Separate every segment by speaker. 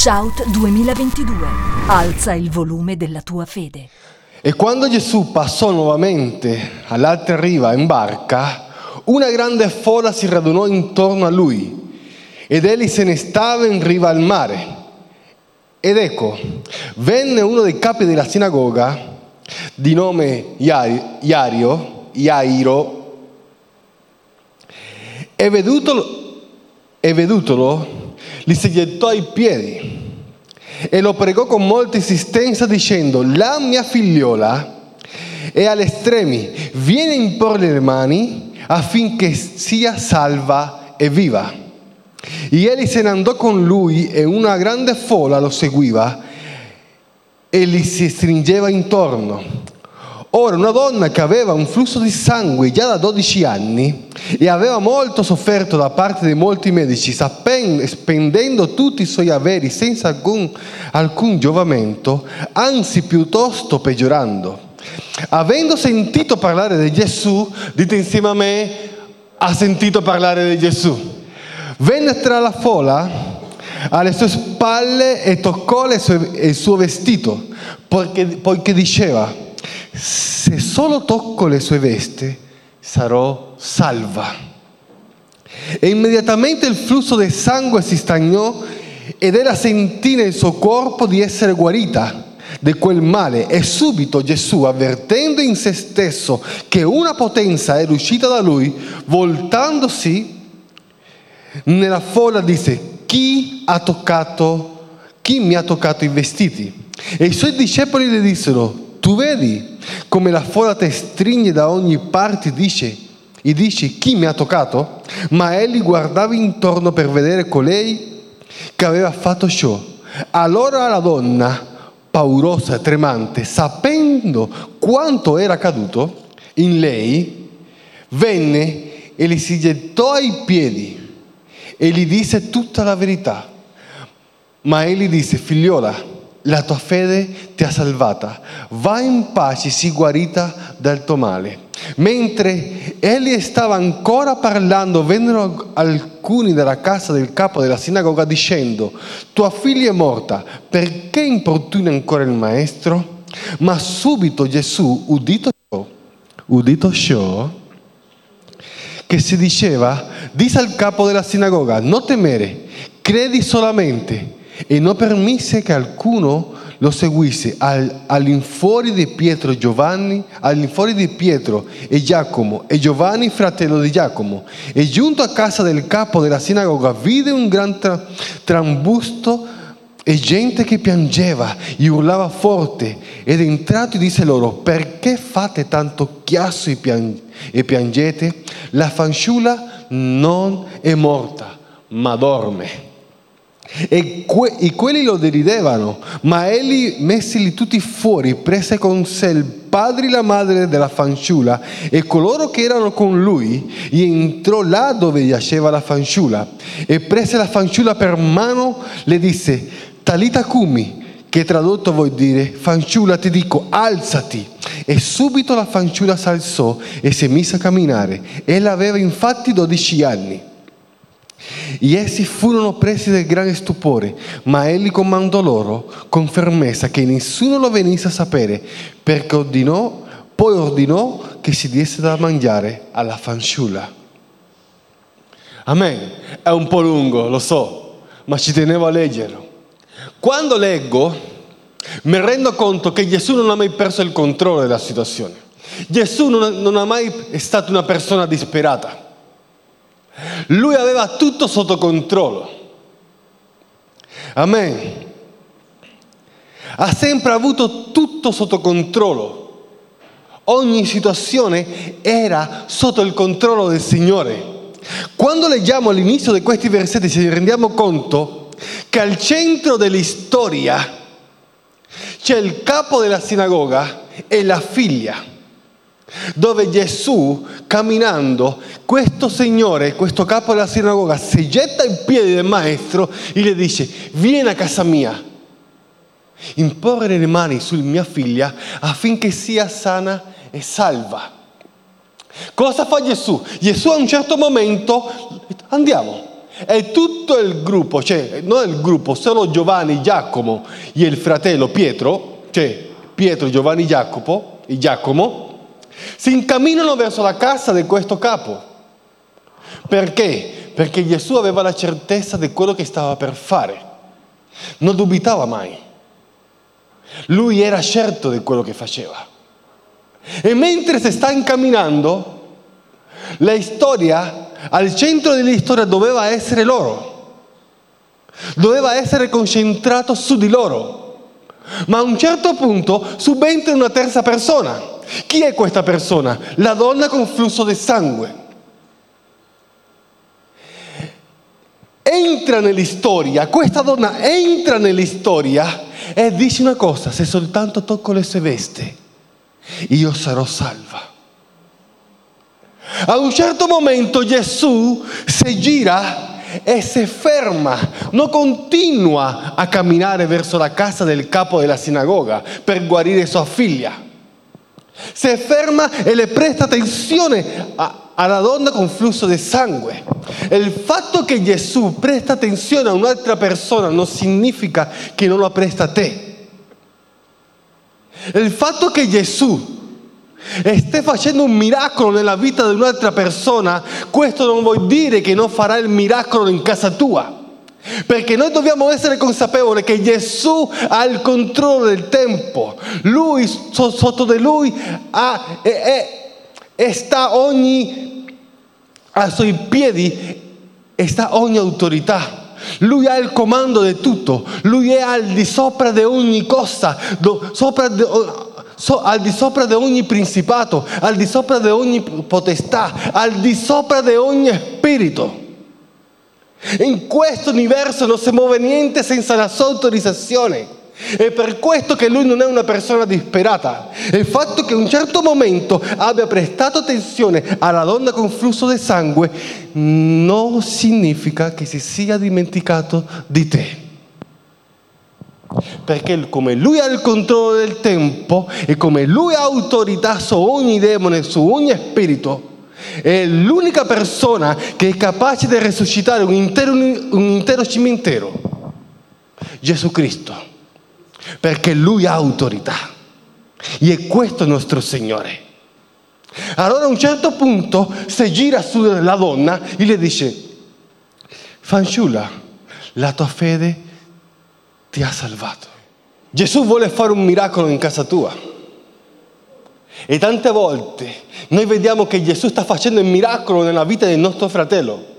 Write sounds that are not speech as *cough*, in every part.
Speaker 1: Shout 2022. Alza il volume della tua fede.
Speaker 2: E quando Gesù passò nuovamente all'altra riva in barca, una grande folla si radunò intorno a lui ed egli se ne stava in riva al mare. Ed ecco, venne uno dei capi della sinagoga, di nome Iario, Iairo, e vedutolo, e vedutolo gli si gettò ai piedi e lo pregò con molta insistenza dicendo, la mia figliola è agli estremi, vieni a imporle le mani affinché sia salva e viva. E egli se ne andò con lui e una grande folla lo seguiva e gli si stringeva intorno. Ora una donna che aveva un flusso di sangue già da 12 anni e aveva molto sofferto da parte di molti medici, spendendo tutti i suoi averi senza alcun, alcun giovamento, anzi piuttosto peggiorando. Avendo sentito parlare di Gesù, dite insieme a me, ha sentito parlare di Gesù. Venne tra la folla alle sue spalle e toccò sue, il suo vestito, poiché, poiché diceva, se solo tocco le sue vesti sarò salva. E immediatamente il flusso del sangue si stagnò ed ella sentì nel suo corpo di essere guarita di quel male e subito Gesù, avvertendo in se stesso che una potenza era uscita da lui, voltandosi nella folla disse, chi ha toccato, chi mi ha toccato i vestiti? E i suoi discepoli le dissero, tu vedi come la folla ti stringe da ogni parte dice, e dici chi mi ha toccato? Ma egli guardava intorno per vedere colei che aveva fatto ciò. Allora la donna, paurosa e tremante, sapendo quanto era accaduto in lei, venne e gli si gettò ai piedi e gli disse tutta la verità. Ma egli disse, figliola, la tua fede ti ha salvata, va in pace, sii guarita dal tuo male. Mentre egli stava ancora parlando, vennero alcuni dalla casa del capo della sinagoga dicendo, tua figlia è morta, perché importuni ancora il maestro? Ma subito Gesù, udito ciò, udito ciò, che si diceva, disse al capo della sinagoga, non temere, credi solamente e non permise che alcuno lo seguisse al, all'infuori di Pietro e Giovanni, all'infuori di Pietro e Giacomo e Giovanni fratello di Giacomo. E giunto a casa del capo della sinagoga vide un gran tra, trambusto e gente che piangeva e urlava forte ed entrato disse loro perché fate tanto chiasso e piangete? La fanciulla non è morta ma dorme. E, que- e, quelli lo deridevano, ma egli, messili tutti fuori, prese con sé il padre e la madre della fanciulla e coloro che erano con lui, e entrò là dove giaceva la fanciulla, e prese la fanciulla per mano, le disse, Talita cumi, che tradotto vuol dire, fanciulla ti dico, alzati. E subito la fanciulla si alzò e si mise a camminare. Ella aveva infatti 12 anni. E essi furono presi del grande stupore, ma egli comandò loro con fermezza che nessuno lo venisse a sapere, perché ordinò, poi ordinò che si diesse da mangiare alla fanciulla. Amen. È un po' lungo, lo so, ma ci tenevo a leggerlo. Quando leggo, mi rendo conto che Gesù non ha mai perso il controllo della situazione. Gesù non, non ha mai stato una persona disperata. Lui aveva tutto sotto controllo. Amen. Ha sempre avuto tutto sotto controllo. Ogni situazione era sotto il controllo del Signore. Quando leggiamo all'inizio di questi versetti ci rendiamo conto che al centro dell'istoria c'è il capo della sinagoga e la figlia dove Gesù camminando, questo Signore, questo capo della sinagoga, si getta in piedi del maestro e le dice, vieni a casa mia, imporre le mani su mia figlia affinché sia sana e salva. Cosa fa Gesù? Gesù a un certo momento, andiamo. E tutto il gruppo, cioè non il gruppo, solo Giovanni, Giacomo e il fratello Pietro, cioè Pietro, Giovanni, Jacopo, e Giacomo, si incamminano verso la casa di questo capo. Perché? Perché Gesù aveva la certezza di quello che stava per fare. Non dubitava mai. Lui era certo di quello che faceva. E mentre si sta incamminando, la storia, al centro della storia doveva essere loro. Doveva essere concentrato su di loro. Ma a un certo punto subentra una terza persona. Chi è questa persona? La donna con flusso di sangue. Entra nell'istoria, questa donna entra nell'istoria e dice una cosa, se soltanto tocco le sue vesti, io sarò salva. A un certo momento Gesù si gira e si ferma, non continua a camminare verso la casa del capo della sinagoga per guarire sua figlia. Si ferma e le presta attenzione a, alla donna con flusso di sangue. Il fatto che Gesù presta attenzione a un'altra persona non significa che non la presta a te. Il fatto che Gesù stai facendo un miracolo nella vita di un'altra persona, questo non vuol dire che non farà il miracolo in casa tua. Perché noi dobbiamo essere consapevoli che Gesù ha il controllo del tempo, lui, sotto di lui ha, e, e sta ogni, ai suoi piedi sta ogni autorità. Lui ha il comando di tutto, lui è al di sopra di ogni cosa, do, sopra di, so, al di sopra di ogni principato, al di sopra di ogni potestà, al di sopra di ogni spirito. In questo universo non si muove niente senza la sua autorizzazione. È per questo che lui non è una persona disperata. Il fatto che in un certo momento abbia prestato attenzione alla donna con flusso di sangue non significa che si sia dimenticato di te. Perché come lui ha il controllo del tempo e come lui ha autorità su ogni demone, su ogni spirito, è l'unica persona che è capace di resuscitare un intero, un intero cimitero. Gesù Cristo. Perché lui ha autorità. E è questo il nostro Signore. Allora a un certo punto si gira sulla donna e le dice, fanciulla, la tua fede ti ha salvato. Gesù vuole fare un miracolo in casa tua. E tante volte noi vediamo che Gesù sta facendo il miracolo nella vita del nostro fratello.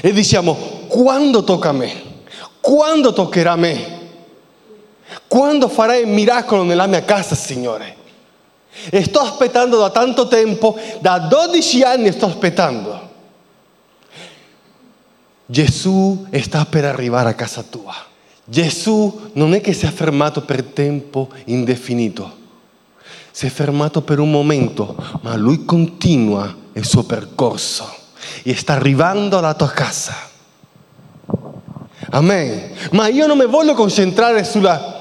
Speaker 2: E diciamo, quando tocca a me? Quando toccherà a me? Quando farai il miracolo nella mia casa, Signore? E sto aspettando da tanto tempo, da 12 anni sto aspettando. Gesù sta per arrivare a casa tua. Gesù non è che si è fermato per tempo indefinito, si è fermato per un momento, ma lui continua il suo percorso e sta arrivando alla tua casa. Amen. Ma io non mi voglio concentrare sulla,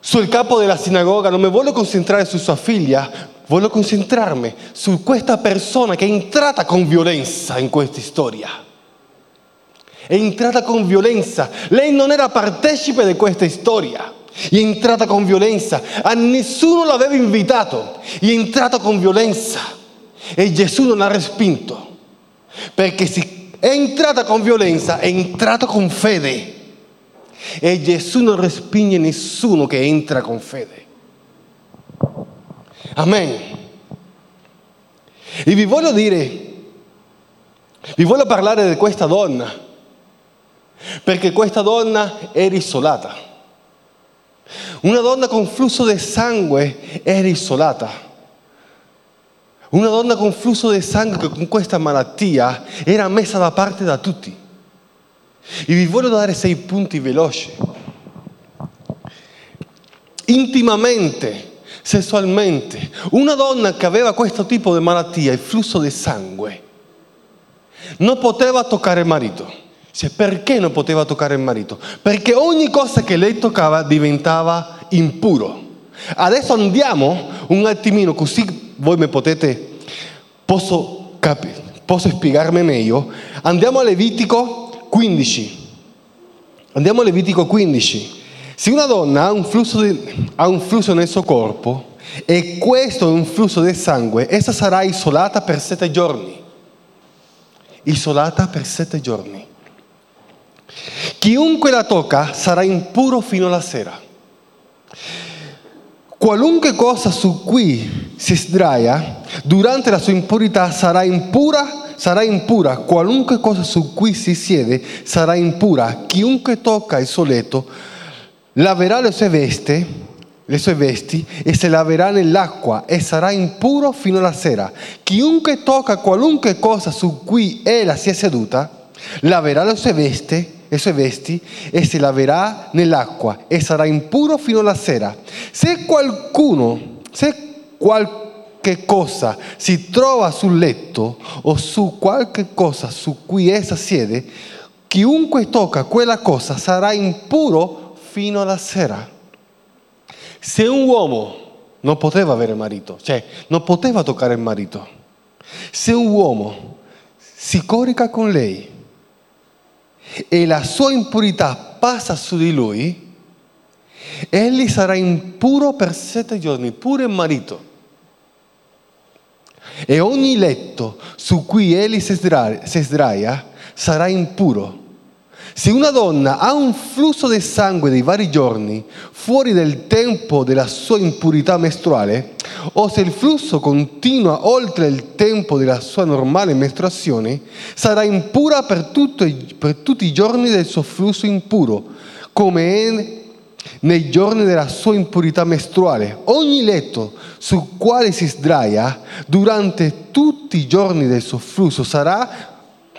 Speaker 2: sul capo della sinagoga, non mi voglio concentrare su sua figlia, voglio concentrarmi su questa persona che è entrata con violenza in questa storia è entrata con violenza. Lei non era partecipe di questa storia. È entrata con violenza. A nessuno l'aveva invitato. È entrata con violenza. E Gesù non ha respinto. Perché se è entrata con violenza, è entrata con fede. E Gesù non respinge nessuno che entra con fede. Amen. E vi voglio dire, vi voglio parlare di questa donna perché questa donna era isolata. Una donna con flusso di sangue era isolata. Una donna con flusso di sangue con questa malattia era messa da parte da tutti. E vi voglio dare sei punti veloci. Intimamente, sessualmente, una donna che aveva questo tipo di malattia, il flusso di sangue, non poteva toccare il marito cioè, perché non poteva toccare il marito? Perché ogni cosa che lei toccava diventava impuro. Adesso andiamo un attimino così voi mi potete, posso capire, posso spiegarmi meglio, andiamo a Levitico 15. Andiamo a Levitico 15. Se una donna ha un flusso, di, ha un flusso nel suo corpo e questo è un flusso del sangue, essa sarà isolata per sette giorni. Isolata per sette giorni. Chiunque la tocca sarà impuro fino alla sera. Qualunque cosa su cui si sdraia durante la sua impurità sarà impura, sarà impura. Qualunque cosa su cui si siede sarà impura. Chiunque tocca il suo letto laverà le sue vesti, le sue vesti e si laverà nell'acqua e sarà impuro fino alla sera. Chiunque tocca qualunque cosa su cui ella sia seduta laverà le sue vesti le sue vesti e si laverà nell'acqua e sarà impuro fino alla sera. Se qualcuno, se qualche cosa si trova sul letto o su qualche cosa su cui essa siede, chiunque tocca quella cosa sarà impuro fino alla sera. Se un uomo non poteva avere marito, cioè non poteva toccare il marito, se un uomo si corica con lei, e la sua impurità passa su di lui, egli sarà impuro per sette giorni, pure il marito. E ogni letto su cui egli si sdraia sarà impuro. Se una donna ha un flusso di sangue di vari giorni fuori del tempo della sua impurità mestruale, o se il flusso continua oltre il tempo della sua normale mestruazione, sarà impura per, tutto, per tutti i giorni del suo flusso impuro, come è nei giorni della sua impurità mestruale. Ogni letto sul quale si sdraia durante tutti i giorni del suo flusso sarà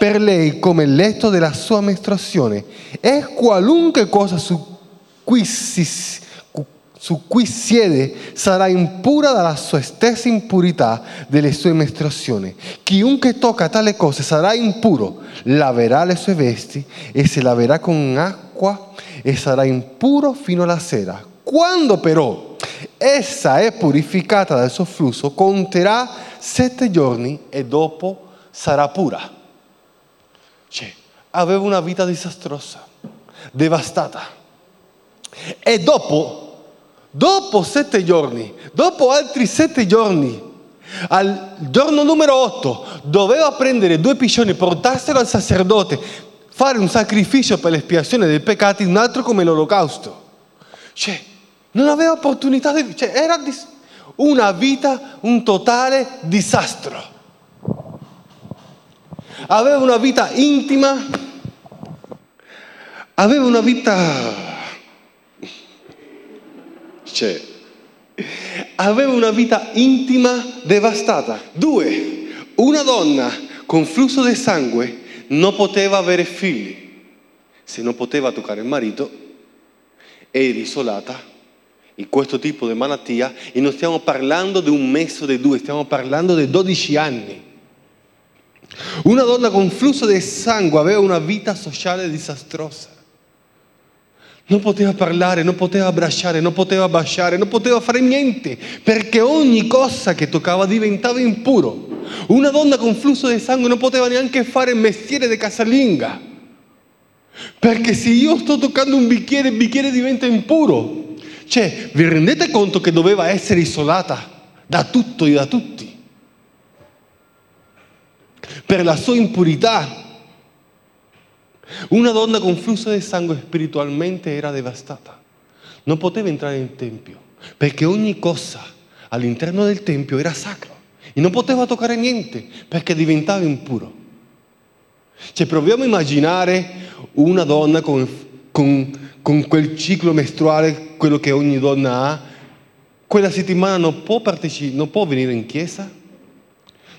Speaker 2: per lei come letto della sua mestruazione e qualunque cosa su cui, si, su cui siede sarà impura dalla sua stessa impurità delle sue mestruazioni. Chiunque tocca tale cose sarà impuro, laverà le sue vesti e si laverà con acqua e sarà impuro fino alla sera. Quando però essa è purificata dal suo flusso, conterà sette giorni e dopo sarà pura. Cioè, aveva una vita disastrosa, devastata. E dopo, dopo sette giorni, dopo altri sette giorni, al giorno numero otto, doveva prendere due piccioni, portarselo al sacerdote, fare un sacrificio per l'espiazione dei peccati, un altro come l'olocausto. Cioè, non aveva opportunità di... Cioè, era una vita, un totale disastro aveva una vita intima, aveva una vita... Cioè, aveva una vita intima devastata. Due, una donna con flusso di sangue non poteva avere figli. Se non poteva toccare il marito, era isolata in questo tipo di malattia e non stiamo parlando di un mese o di due, stiamo parlando di 12 anni. Una donna con flusso di sangue aveva una vita sociale disastrosa. Non poteva parlare, non poteva abbracciare, non poteva baciare, non poteva fare niente, perché ogni cosa che toccava diventava impuro. Una donna con flusso di sangue non poteva neanche fare il mestiere di casalinga, perché se io sto toccando un bicchiere, il bicchiere diventa impuro. Cioè, vi rendete conto che doveva essere isolata da tutto e da tutti? Per la sua impurità. Una donna con flusso di sangue spiritualmente era devastata. Non poteva entrare in tempio perché ogni cosa all'interno del tempio era sacro e non poteva toccare niente perché diventava impuro. Cioè proviamo a immaginare una donna con, con, con quel ciclo mestruale, quello che ogni donna ha, quella settimana non può, partecip- non può venire in chiesa,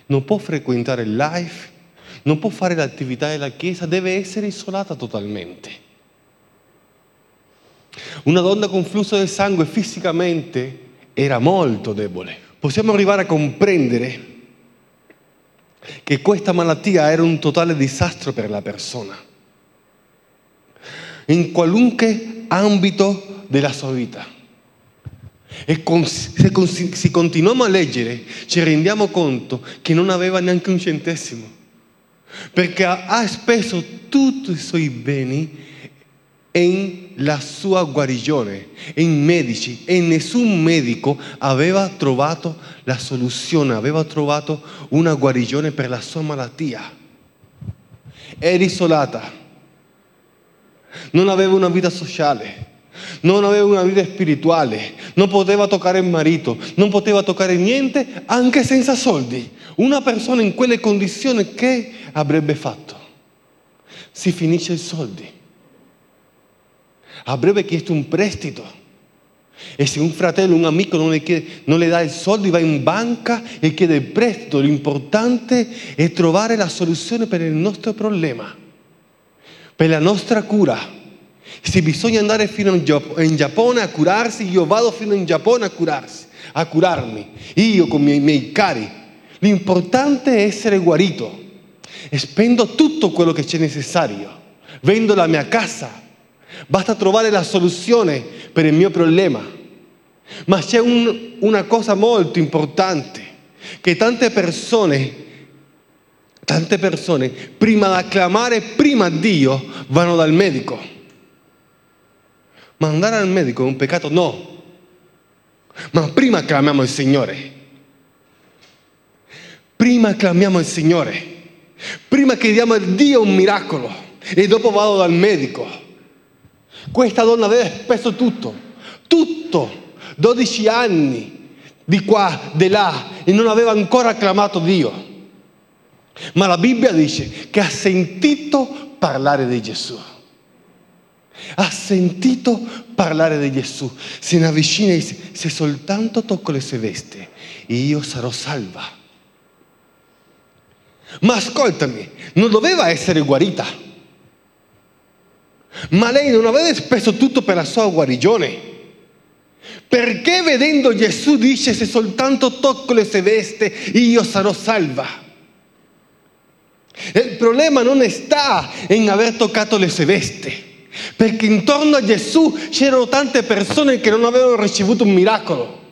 Speaker 2: non può frequentare il life, non può fare l'attività della Chiesa, deve essere isolata totalmente. Una donna con flusso del sangue fisicamente era molto debole. Possiamo arrivare a comprendere che questa malattia era un totale disastro per la persona, in qualunque ambito della sua vita. E con, se, se continuiamo a leggere ci rendiamo conto che non aveva neanche un centesimo. perché ha speso tutti i suoi beni nella sua guarigione, in medici e nessun medico aveva trovato la soluzione, aveva trovato una guarigione per la sua malattia. Era isolata, non aveva una vita sociale, non aveva una vita spirituale, non poteva toccare il marito, non poteva toccare niente anche senza soldi. Una persona in quelle condizioni che avrebbe fatto? Si finisce i soldi. Avrebbe chiesto un prestito. E se un fratello, un amico non le, chiede, non le dà i soldi, va in banca e chiede il prestito. L'importante è trovare la soluzione per il nostro problema, per la nostra cura. Se bisogna andare fino in Giappone a curarsi, io vado fino in Giappone a curarsi, a curarmi, io con i miei, miei cari. L'importante è essere guarito. E spendo tutto quello che c'è necessario. Vendo la mia casa. Basta trovare la soluzione per il mio problema. Ma c'è un, una cosa molto importante, che tante persone tante persone, prima di clamare prima Dio, vanno dal medico. Ma andare al medico è un peccato? No. Ma prima clamiamo il Signore. Prima clamiamo il Signore. Prima chiediamo a Dio un miracolo e dopo vado dal medico. Questa donna aveva speso tutto, tutto, 12 anni di qua, di là e non aveva ancora clamato Dio. Ma la Bibbia dice che ha sentito parlare di Gesù. Ha sentito parlare di Gesù. Se ne avvicina e dice, se soltanto tocco le sue vesti, io sarò salva. Ma ascoltami, non doveva essere guarita. Ma lei non aveva speso tutto per la sua guarigione. Perché vedendo Gesù dice se soltanto tocco le sue vesti io sarò salva? Il problema non sta in aver toccato le sue vesti, perché intorno a Gesù c'erano tante persone che non avevano ricevuto un miracolo.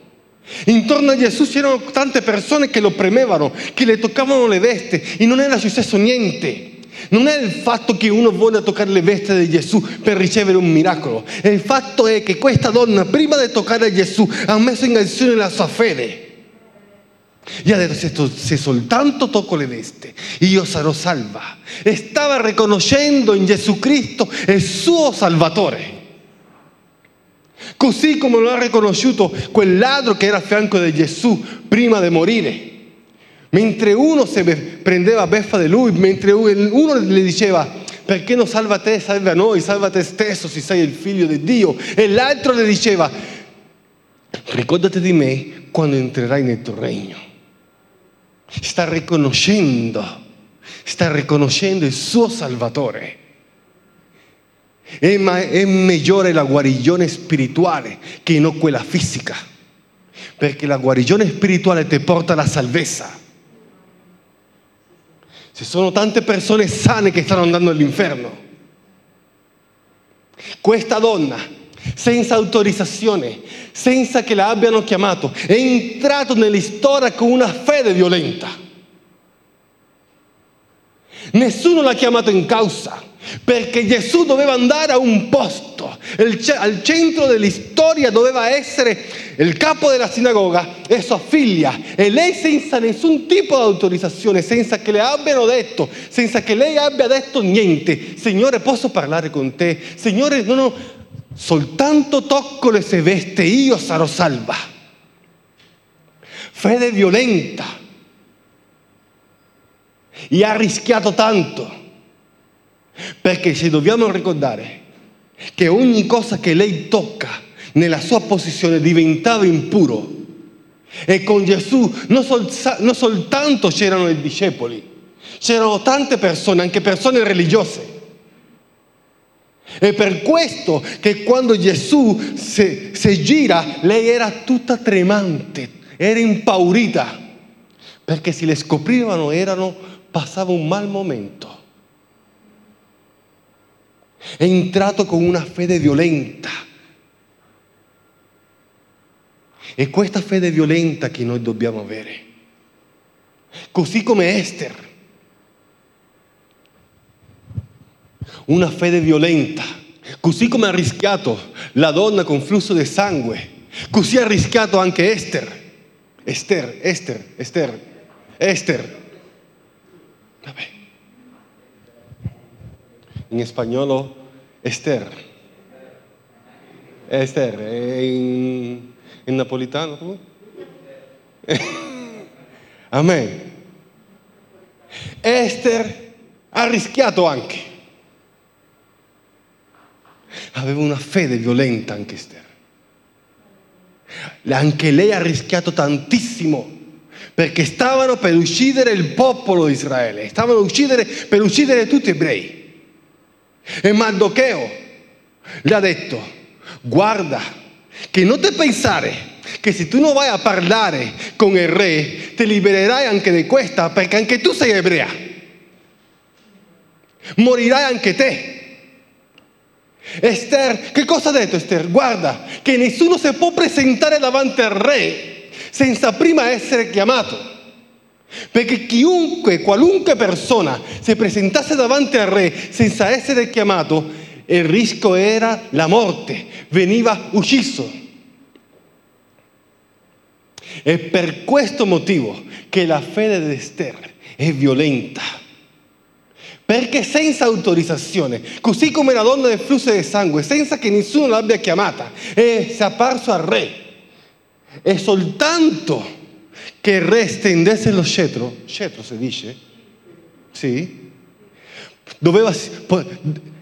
Speaker 2: Intorno a Gesù c'erano tante persone che lo premevano, che le toccavano le vesti e non era successo niente. Non è il fatto che uno voglia toccare le vesti di Gesù per ricevere un miracolo. Il fatto è che questa donna, prima di toccare Gesù, ha messo in azione la sua fede. Ha detto, se, se soltanto tocco le vesti, io sarò salva. Stava riconoscendo in Gesù Cristo il suo Salvatore. Così come lo ha riconosciuto quel ladro che era a fianco di Gesù prima di morire. Mentre uno si prendeva beffa di lui, mentre uno le diceva perché non salva te, salva noi, salva te stesso se sei il figlio di Dio. E l'altro le diceva ricordati di me quando entrerai nel tuo regno. Sta riconoscendo, sta riconoscendo il suo Salvatore. È, ma- è migliore la guarigione spirituale che non quella fisica, perché la guarigione spirituale ti porta alla salvezza. Ci sono tante persone sane che stanno andando all'inferno. Questa donna, senza autorizzazione, senza che la abbiano chiamato, è entrato nell'istoria con una fede violenta. Nessuno l'ha chiamato in causa perché Gesù doveva andare a un posto, al centro dell'istoria doveva essere il capo della sinagoga e sua figlia e lei senza nessun tipo di autorizzazione, senza che le abbiano detto, senza che lei abbia detto niente, Signore posso parlare con te? Signore, no, no, soltanto tocco le sue vesti, io sarò salva. Fede violenta. E ha rischiato tanto perché se dobbiamo ricordare che ogni cosa che lei tocca nella sua posizione diventava impuro. E con Gesù non, sol- non soltanto c'erano i discepoli, c'erano tante persone, anche persone religiose. È per questo che quando Gesù si, si gira, lei era tutta tremante, era impaurita, perché se le scoprivano erano, passava un mal momento. È entrato con una fede violenta. È questa fede violenta che noi dobbiamo avere. Così come Esther. Una fede violenta, così come ha rischiato la donna con flusso di sangue, così ha rischiato anche Esther. Esther, Esther, Esther, Esther. In spagnolo, Esther. Esther, in, in napolitano come? *laughs* Amen. Esther ha rischiato anche. Aveva una fede violenta anche Esther. Anche lei ha rischiato tantissimo perché stavano per uccidere il popolo di Israele, stavano uccidere, per uccidere tutti gli ebrei. E Mardocheo le ha detto, guarda, che non te pensare che se tu non vai a parlare con il re, ti libererai anche di questa, perché anche tu sei ebrea. Morirai anche te. Esther, che cosa ha detto Esther? Guarda, che nessuno si può presentare davanti al re senza prima essere chiamato. Perché chiunque, qualunque persona si presentasse davanti al re senza essere chiamato, il rischio era la morte, veniva ucciso. È per questo motivo che la fede di Esther è violenta. Perché senza autorizzazione, così come la donna del flusso di sangue, senza che nessuno l'abbia chiamata, è apparso al re. E soltanto che il re stendesse lo scettro, scettro si dice? Sì? Doveva,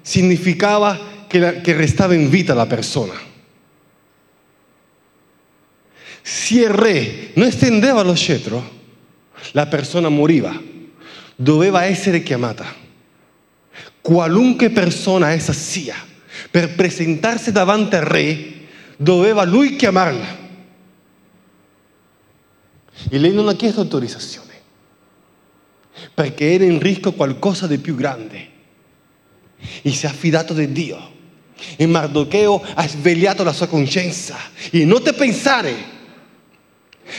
Speaker 2: significava che, la, che restava in vita la persona. Se il re non estendeva lo scettro, la persona moriva, doveva essere chiamata. Qualunque persona essa sia, per presentarsi davanti al re, doveva lui chiamarla. E lei non ha chiesto autorizzazione, perché era in rischio qualcosa di più grande. E si è affidato di Dio. E Mardocheo ha svegliato la sua coscienza. E non te pensare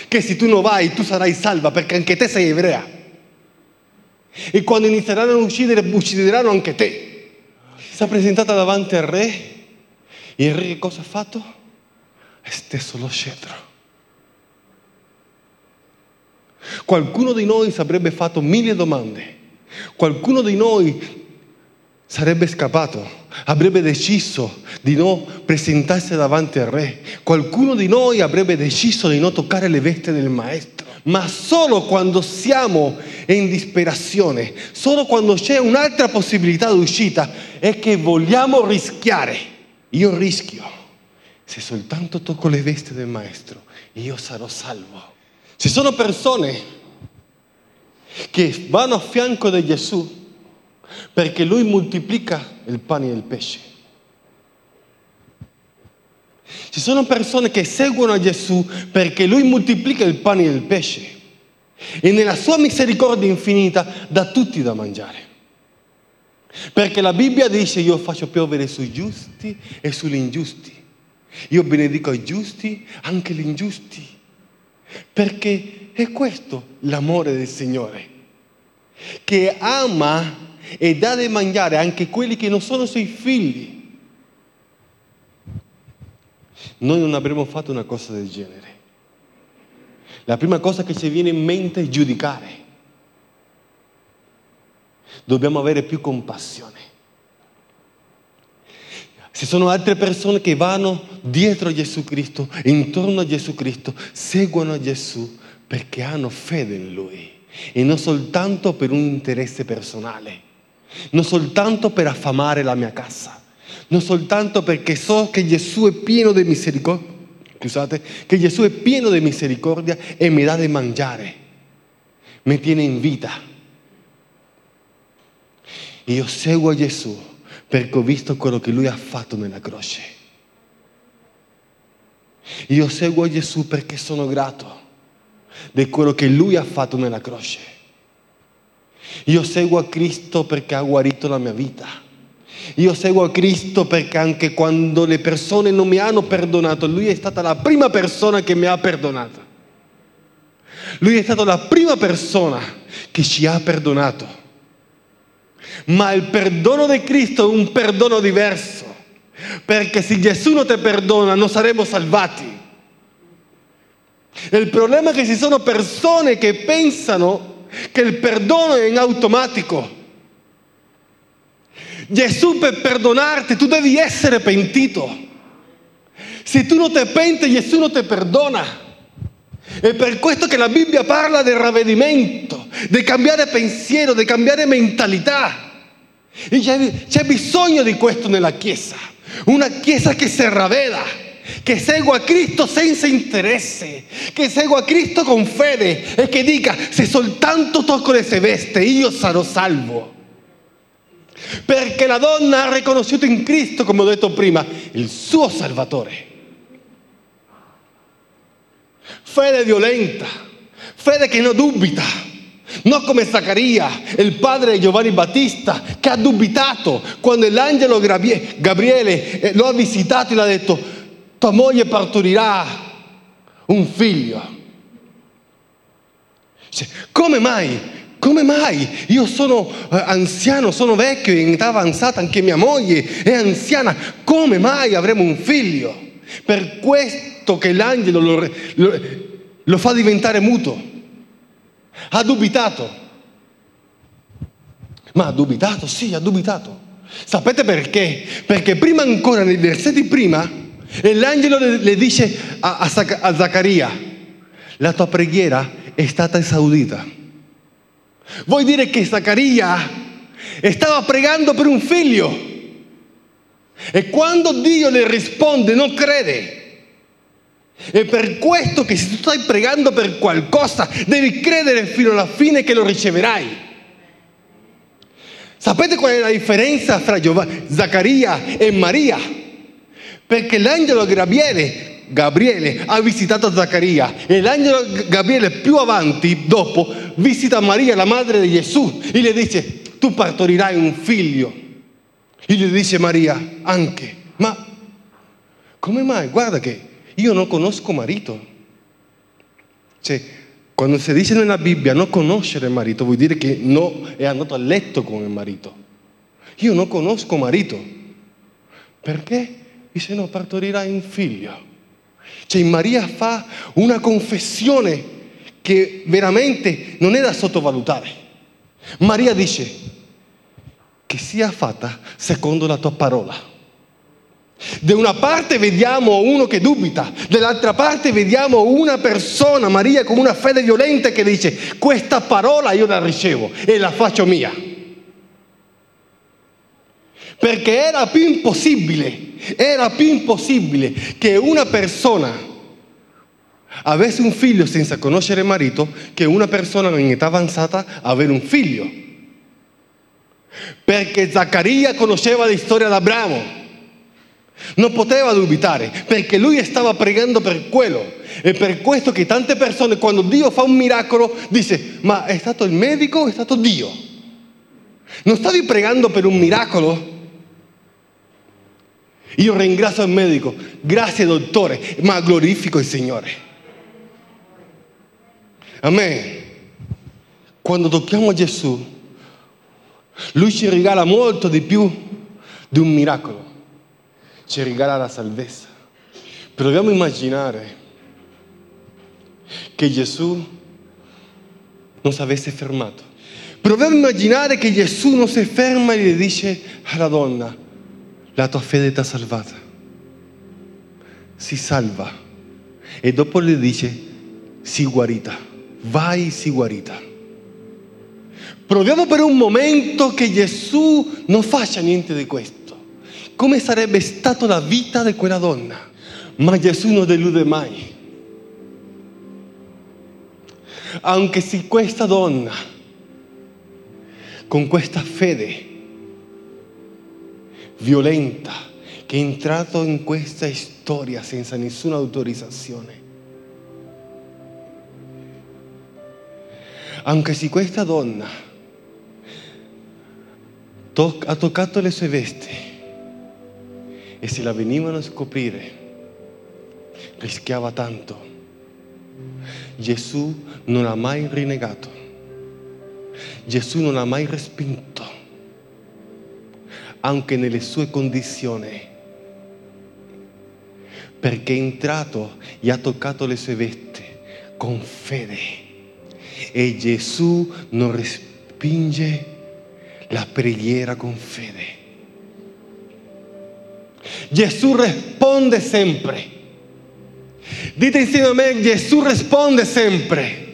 Speaker 2: che se tu non vai tu sarai salva perché anche te sei ebrea. E quando inizieranno a uccidere, uccideranno anche te. Si è presentata davanti al re e il re che cosa ha fatto? Ha stesso lo scettro. Qualcuno di noi si avrebbe fatto mille domande. Qualcuno di noi sarebbe scappato, avrebbe deciso di non presentarsi davanti al re. Qualcuno di noi avrebbe deciso di non toccare le vesti del maestro. Ma solo quando siamo in disperazione, solo quando c'è un'altra possibilità di uscita, è che vogliamo rischiare. Io rischio. Se soltanto tocco le vesti del maestro, io sarò salvo. Ci sono persone che vanno a fianco di Gesù perché lui moltiplica il pane e il pesce. Ci sono persone che seguono Gesù perché lui moltiplica il pane e il pesce e nella sua misericordia infinita dà tutti da mangiare. Perché la Bibbia dice io faccio piovere sui giusti e sugli ingiusti. Io benedico i giusti, anche gli ingiusti. Perché è questo l'amore del Signore, che ama e dà da mangiare anche quelli che non sono suoi figli. Noi non avremmo fatto una cosa del genere. La prima cosa che ci viene in mente è giudicare. Dobbiamo avere più compassione. Ci sono altre persone che vanno dietro a Gesù Cristo, intorno a Gesù Cristo, seguono Gesù perché hanno fede in Lui e non soltanto per un interesse personale non soltanto per affamare la mia casa, non soltanto perché so che Gesù è pieno di misericordia, scusate, che Gesù è pieno di misericordia e mi dà da mangiare, mi tiene in vita. Io seguo Gesù perché ho visto quello che Lui ha fatto nella croce. Io seguo Gesù perché sono grato di quello che Lui ha fatto nella croce. Io seguo a Cristo perché ha guarito la mia vita. Io seguo a Cristo perché anche quando le persone non mi hanno perdonato, Lui è stata la prima persona che mi ha perdonato. Lui è stata la prima persona che ci ha perdonato. Ma il perdono di Cristo è un perdono diverso. Perché se Gesù non ti perdona non saremo salvati. Il problema è che ci sono persone che pensano che il perdono è in automatico. Gesù per perdonarti tu devi essere pentito. Se tu non ti penti Gesù non ti perdona. È per questo che la Bibbia parla del ravvedimento, di cambiare pensiero, di cambiare mentalità. E c'è, c'è bisogno di questo nella Chiesa. Una Chiesa che si ravveda, che segua Cristo senza interesse, che segua Cristo con fede e che dica se soltanto tocco le veste io sarò salvo. Perché la donna ha riconosciuto in Cristo, come ho detto prima, il suo Salvatore. Fede violenta, fede che non dubita, non come Zaccaria, il padre di Giovanni Battista, che ha dubitato quando l'angelo Gabriele eh, lo ha visitato e le ha detto, tua moglie partorirà un figlio. Cioè, come mai? Come mai? Io sono eh, anziano, sono vecchio, in età avanzata, anche mia moglie è anziana. Come mai avremo un figlio? Per questo che l'angelo lo, lo, lo fa diventare muto. Ha dubitato. Ma ha dubitato? Sì, ha dubitato. Sapete perché? Perché prima ancora, nei versetti prima, l'angelo le, dice a, a, a Zaccaria, la tua preghiera è stata esaudita. Vuol dire che Zaccaria stava pregando per un figlio. E quando Dio le risponde non crede. È per questo che se tu stai pregando per qualcosa devi credere fino alla fine che lo riceverai. Sapete qual è la differenza fra Zaccaria e Maria? Perché l'angelo Gabriele Gabriele ha visitato Zaccaria e l'angelo Gabriele più avanti, dopo, visita Maria, la madre di Gesù, e le dice, tu partorirai un figlio. E gli dice Maria, anche, ma come mai? Guarda che io non conosco marito. Cioè, quando si dice nella Bibbia non conoscere il marito, vuol dire che no, è andato a letto con il marito. Io non conosco marito. Perché? Dice no, partorirai un figlio. Cioè Maria fa una confessione che veramente non è da sottovalutare. Maria dice che sia fatta secondo la tua parola. Da una parte vediamo uno che dubita, dall'altra parte vediamo una persona, Maria, con una fede violenta che dice questa parola io la ricevo e la faccio mia. Perché era più impossibile era più impossibile che una persona avesse un figlio senza conoscere il marito che una persona in età avanzata avere un figlio. Perché Zaccaria conosceva la storia di Abramo. Non poteva dubitare perché lui stava pregando per quello. E per questo che tante persone quando Dio fa un miracolo dice ma è stato il medico o è stato Dio? Non stavi pregando per un miracolo? Io ringrazio il medico, grazie dottore, ma glorifico il Signore. Amen. Quando tocchiamo Gesù, Lui ci regala molto di più di un miracolo, ci regala la salvezza. Proviamo a immaginare che Gesù non si avesse fermato. Proviamo a immaginare che Gesù non si ferma e gli dice alla donna, la tua fede ti ha salvata. Si salva e dopo le dice, si guarita, vai, si guarita. Proviamo per un momento che Gesù non faccia niente di questo. Come sarebbe stata la vita di quella donna? Ma Gesù non delude mai. Anche se questa donna, con questa fede, violenta che è entrato in questa storia senza nessuna autorizzazione. Anche se questa donna toc- ha toccato le sue vesti e se la venivano a scoprire, rischiava tanto. Gesù non ha mai rinnegato. Gesù non ha mai respinto anche nelle sue condizioni. Perché è entrato e ha toccato le sue vette con fede. E Gesù non respinge la preghiera con fede. Gesù risponde sempre. Dite insieme a me, Gesù risponde sempre.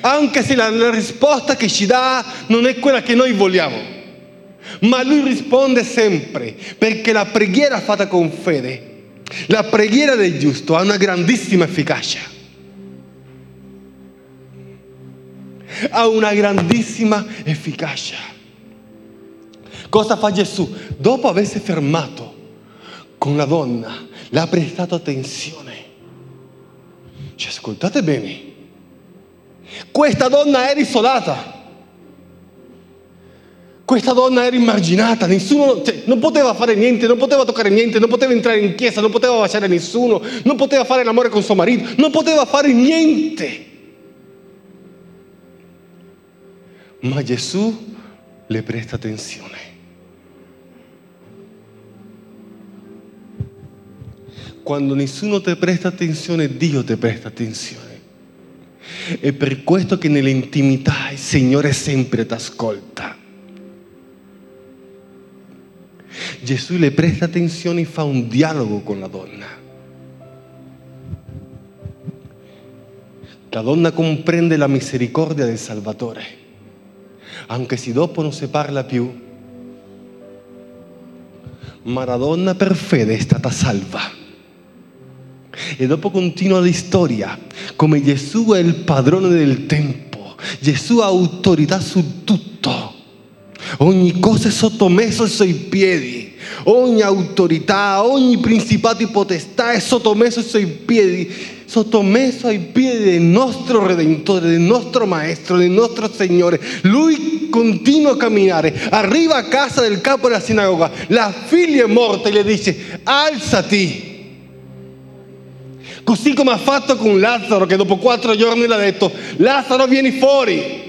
Speaker 2: Anche se la risposta che ci dà non è quella che noi vogliamo. Ma lui risponde sempre, perché la preghiera fatta con fede, la preghiera del giusto ha una grandissima efficacia. Ha una grandissima efficacia. Cosa fa Gesù? Dopo aversi fermato con la donna, le ha prestato attenzione. Cioè, ascoltate bene, questa donna era isolata. Questa donna era immarginata, nessuno, cioè, non poteva fare niente, non poteva toccare niente, non poteva entrare in chiesa, non poteva baciare nessuno, non poteva fare l'amore con suo marito, non poteva fare niente. Ma Gesù le presta attenzione. Quando nessuno ti presta attenzione, Dio ti presta attenzione. È per questo che nell'intimità il Signore sempre ti ascolta. Gesù le presta attenzione e fa un dialogo con la donna. La donna comprende la misericordia del Salvatore, anche se dopo non si parla più. Ma la donna per fede è stata salva. E dopo continua la storia, come Gesù è il padrone del tempo, Gesù ha autorità su tutto, ogni cosa è sottomesso ai suoi piedi, ogni autorità, ogni principato e potestà è sottomesso ai suoi piedi, sottomesso ai piedi del nostro Redentore, del nostro Maestro, del nostro Signore. Lui continua a camminare, arriva a casa del capo della sinagoga, la figlia è morta e le dice, alzati. Così come ha fatto con Lazzaro che dopo quattro giorni le ha detto, Lazzaro vieni fuori.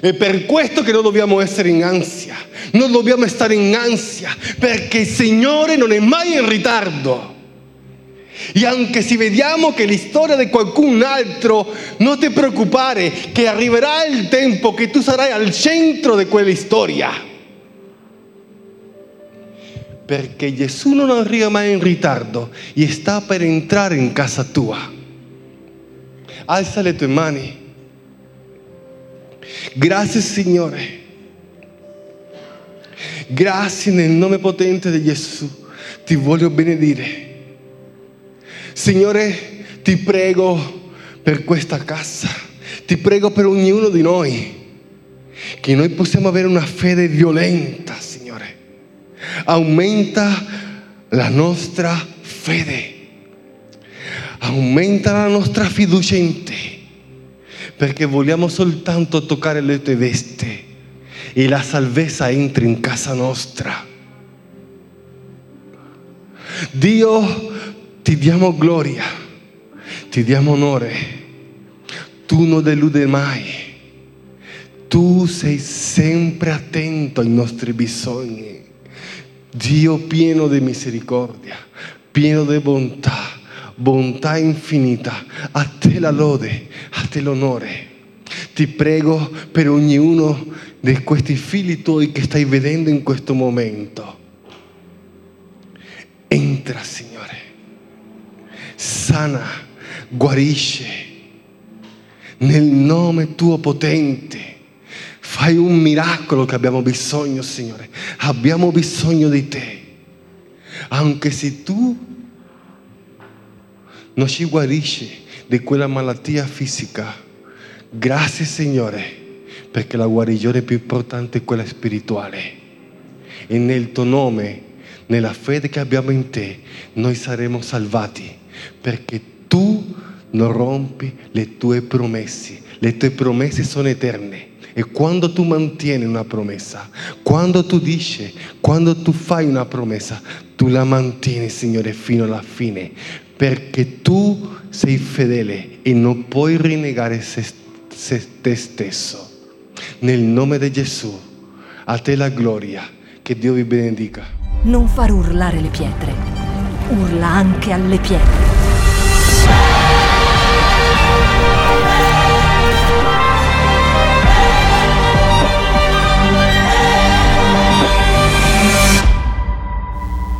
Speaker 2: È per questo che noi dobbiamo essere in ansia, non dobbiamo stare in ansia, perché il Signore non è mai in ritardo. E anche se vediamo che la storia di qualcun altro, non ti preoccupare, che arriverà il tempo che tu sarai al centro di quella storia perché Gesù non arriva mai in ritardo e sta per entrare in casa tua. Alza le tue mani. Grazie Signore. Grazie nel nome potente di Gesù. Ti voglio benedire. Signore, ti prego per questa casa. Ti prego per ognuno di noi. Che noi possiamo avere una fede violenta, Signore aumenta la nostra fede, aumenta la nostra fiducia in te, perché vogliamo soltanto toccare le tue vesti e la salvezza entra in casa nostra. Dio, ti diamo gloria, ti diamo onore, tu non deludi mai. Tu sei sempre attento ai nostri bisogni. Dio pieno di misericordia, pieno di bontà, bontà infinita. A te la lode, a te l'onore. Ti prego per ognuno di questi figli tuoi che stai vedendo in questo momento. Entra, Signore. Sana, guarisce. Nel nome tuo potente Fai un miracolo che abbiamo bisogno, Signore. Abbiamo bisogno di te. Anche se tu non ci guarisci di quella malattia fisica, grazie Signore, perché la guarigione più importante è quella spirituale. E nel tuo nome, nella fede che abbiamo in te, noi saremo salvati, perché tu non rompi le tue promesse. Le tue promesse sono eterne e quando tu mantieni una promessa, quando tu dici, quando tu fai una promessa, tu la mantieni, Signore, fino alla fine, perché tu sei fedele e non puoi rinnegare se, se te stesso. Nel nome di Gesù. A te la gloria. Che Dio vi benedica.
Speaker 1: Non far urlare le pietre. Urla anche alle pietre.